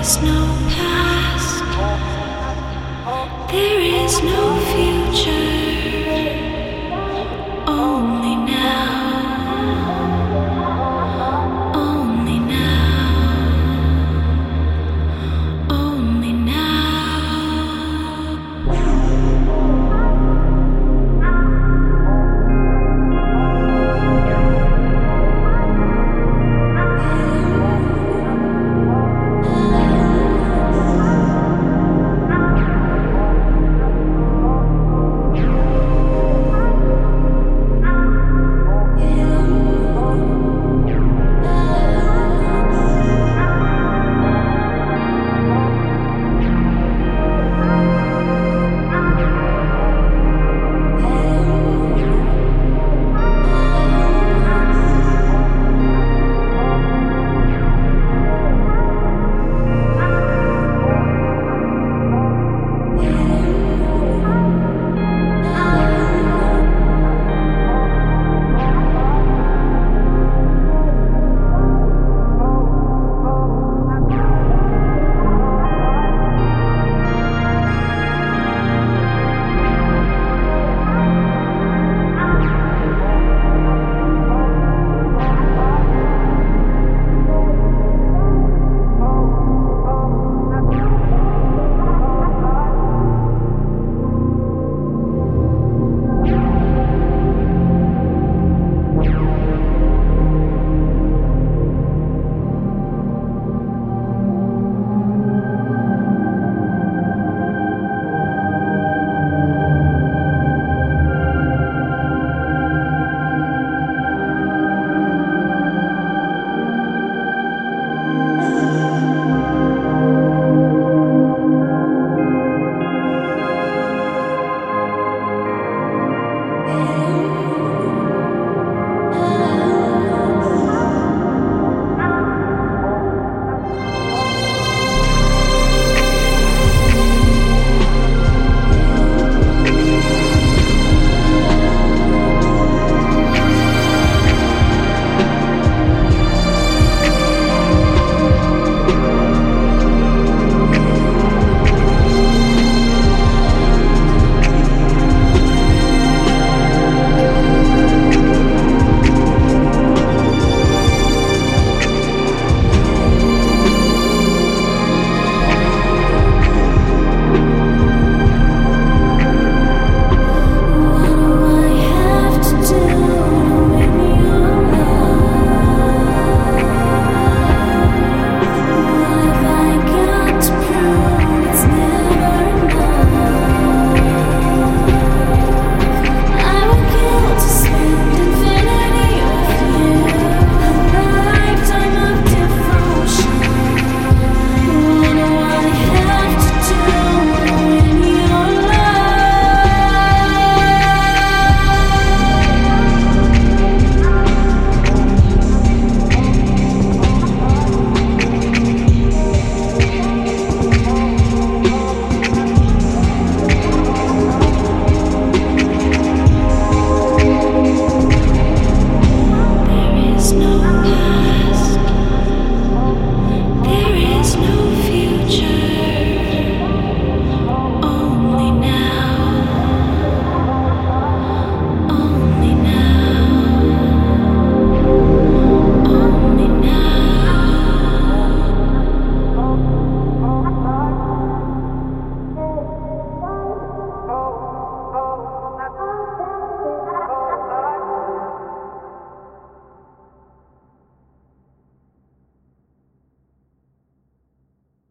There is no past. There is no future.